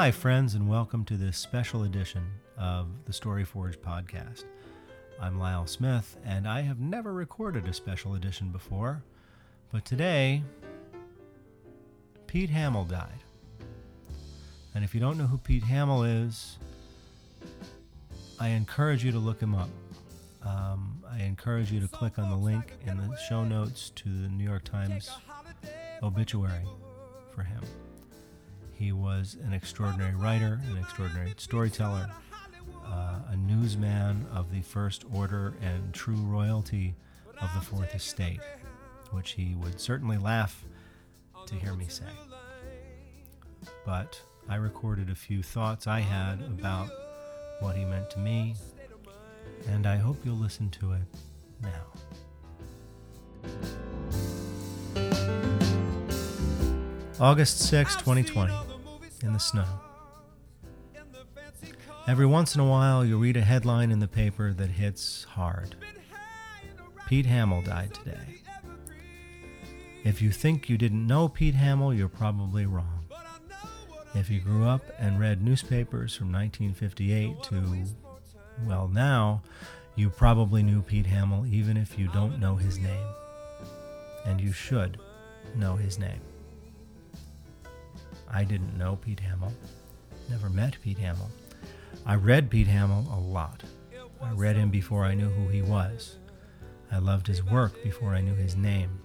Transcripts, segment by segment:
Hi, friends, and welcome to this special edition of the Story Forge podcast. I'm Lyle Smith, and I have never recorded a special edition before, but today, Pete Hamill died. And if you don't know who Pete Hamill is, I encourage you to look him up. Um, I encourage you to click on the link in the show notes to the New York Times obituary for him. He was an extraordinary writer, an extraordinary storyteller, uh, a newsman of the First Order and true royalty of the Fourth Estate, which he would certainly laugh to hear me say. But I recorded a few thoughts I had about what he meant to me, and I hope you'll listen to it now. August 6, 2020, in the snow. Every once in a while, you'll read a headline in the paper that hits hard. Pete Hamill died today. If you think you didn't know Pete Hamill, you're probably wrong. If you grew up and read newspapers from 1958 to, well, now, you probably knew Pete Hamill even if you don't know his name. And you should know his name. I didn't know Pete Hamill, never met Pete Hamill. I read Pete Hamill a lot. I read him before I knew who he was. I loved his work before I knew his name.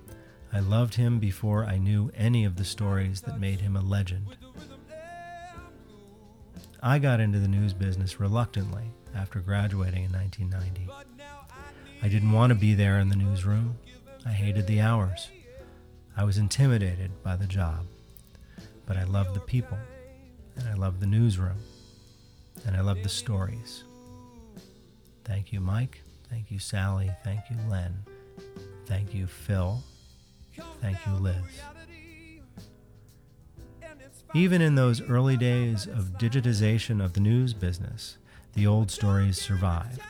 I loved him before I knew any of the stories that made him a legend. I got into the news business reluctantly after graduating in 1990. I didn't want to be there in the newsroom. I hated the hours. I was intimidated by the job. But I love the people, and I love the newsroom, and I love the stories. Thank you, Mike. Thank you, Sally. Thank you, Len. Thank you, Phil. Thank you, Liz. Even in those early days of digitization of the news business, the old stories survived.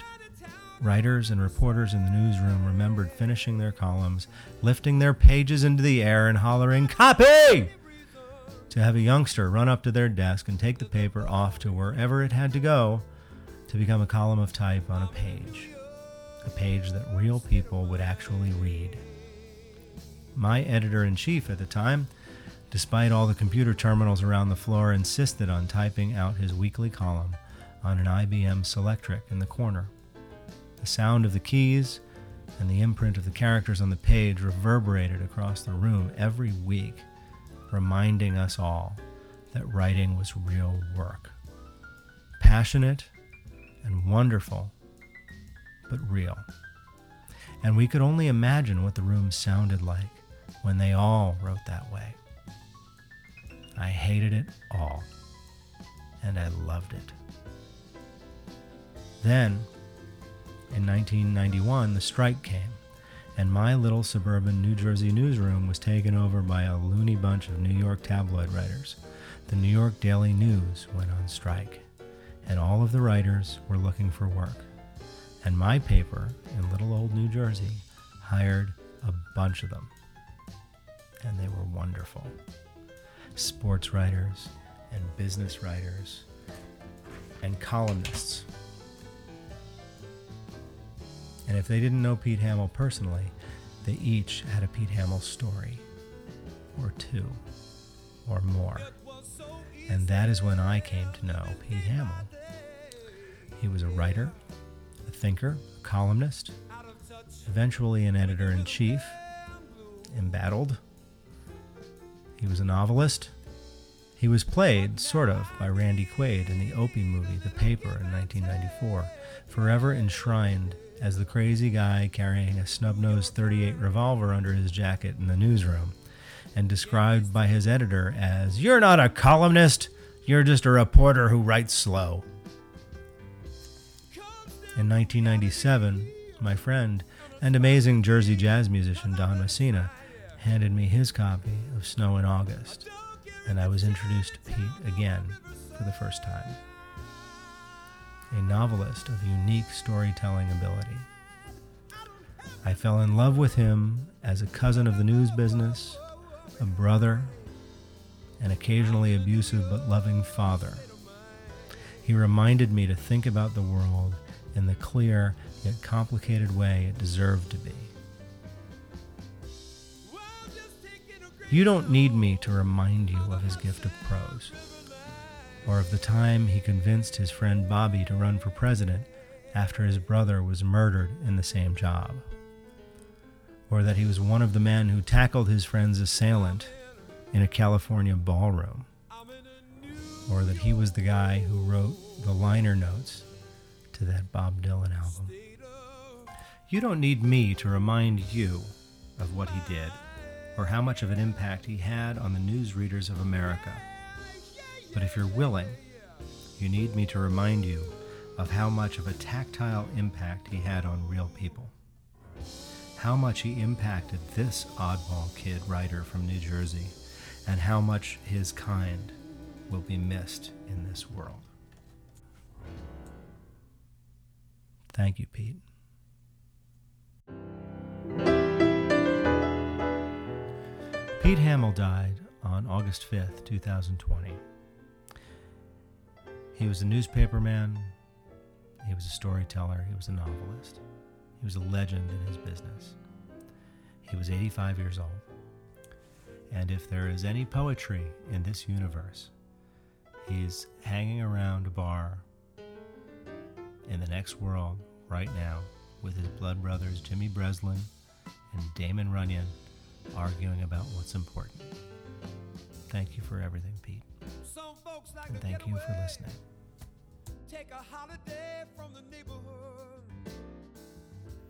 Writers and reporters in the newsroom remembered finishing their columns, lifting their pages into the air, and hollering, Copy! To have a youngster run up to their desk and take the paper off to wherever it had to go to become a column of type on a page. A page that real people would actually read. My editor in chief at the time, despite all the computer terminals around the floor, insisted on typing out his weekly column on an IBM Selectric in the corner. The sound of the keys and the imprint of the characters on the page reverberated across the room every week, reminding us all that writing was real work. Passionate and wonderful, but real. And we could only imagine what the room sounded like when they all wrote that way. I hated it all, and I loved it. Then, in 1991, the strike came, and my little suburban New Jersey newsroom was taken over by a loony bunch of New York tabloid writers. The New York Daily News went on strike, and all of the writers were looking for work. And my paper in little old New Jersey hired a bunch of them and they were wonderful. Sports writers and business writers and columnists. And if they didn't know Pete Hamill personally, they each had a Pete Hamill story, or two, or more. And that is when I came to know Pete Hamill. He was a writer, a thinker, a columnist, eventually an editor in chief, embattled he was a novelist. He was played, sort of, by Randy Quaid in the Opie movie The Paper in 1994, forever enshrined as the crazy guy carrying a snub nosed 38 revolver under his jacket in the newsroom, and described by his editor as, You're not a columnist, you're just a reporter who writes slow. In 1997, my friend and amazing Jersey jazz musician Don Messina handed me his copy of Snow in August, and I was introduced to Pete again for the first time. A novelist of unique storytelling ability. I fell in love with him as a cousin of the news business, a brother, an occasionally abusive but loving father. He reminded me to think about the world in the clear yet complicated way it deserved to be. You don't need me to remind you of his gift of prose, or of the time he convinced his friend Bobby to run for president after his brother was murdered in the same job, or that he was one of the men who tackled his friend's assailant in a California ballroom, or that he was the guy who wrote the liner notes to that Bob Dylan album. You don't need me to remind you of what he did or how much of an impact he had on the newsreaders of America. But if you're willing, you need me to remind you of how much of a tactile impact he had on real people. How much he impacted this oddball kid writer from New Jersey, and how much his kind will be missed in this world. Thank you, Pete. Pete Hamill died on August 5th, 2020. He was a newspaperman, he was a storyteller, he was a novelist, he was a legend in his business. He was 85 years old. And if there is any poetry in this universe, he's hanging around a bar in the next world right now with his blood brothers Jimmy Breslin and Damon Runyon arguing about what's important. Thank you for everything, Pete. And thank you for listening.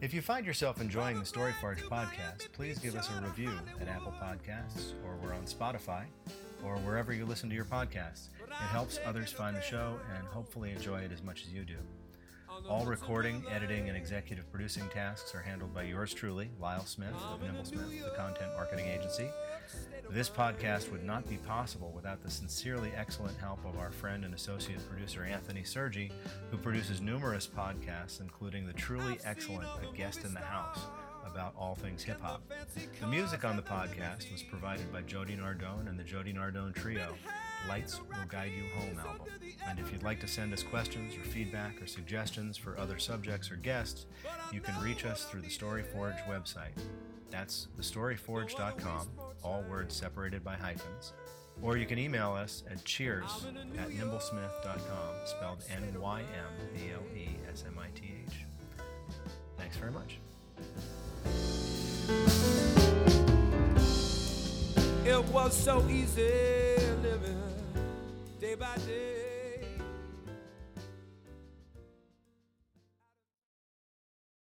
If you find yourself enjoying the Story Forge podcast, please give us a review at Apple Podcasts or we're on Spotify or wherever you listen to your podcasts. It helps others find the show and hopefully enjoy it as much as you do. All recording, editing, and executive producing tasks are handled by yours truly, Lyle Smith of Nymblesmith, the content marketing agency. This podcast would not be possible without the sincerely excellent help of our friend and associate producer Anthony Sergi, who produces numerous podcasts, including the truly excellent A Guest in the House about all things hip hop. The music on the podcast was provided by Jody Nardone and the Jody Nardone Trio. Lights Will Guide You Home album. And if you'd like to send us questions or feedback or suggestions for other subjects or guests, you can reach us through the StoryForge website. That's thestoryforge.com, all words separated by hyphens. Or you can email us at cheers at nymblesmith.com, spelled N Y M B L E S M I T H. Thanks very much. It was so easy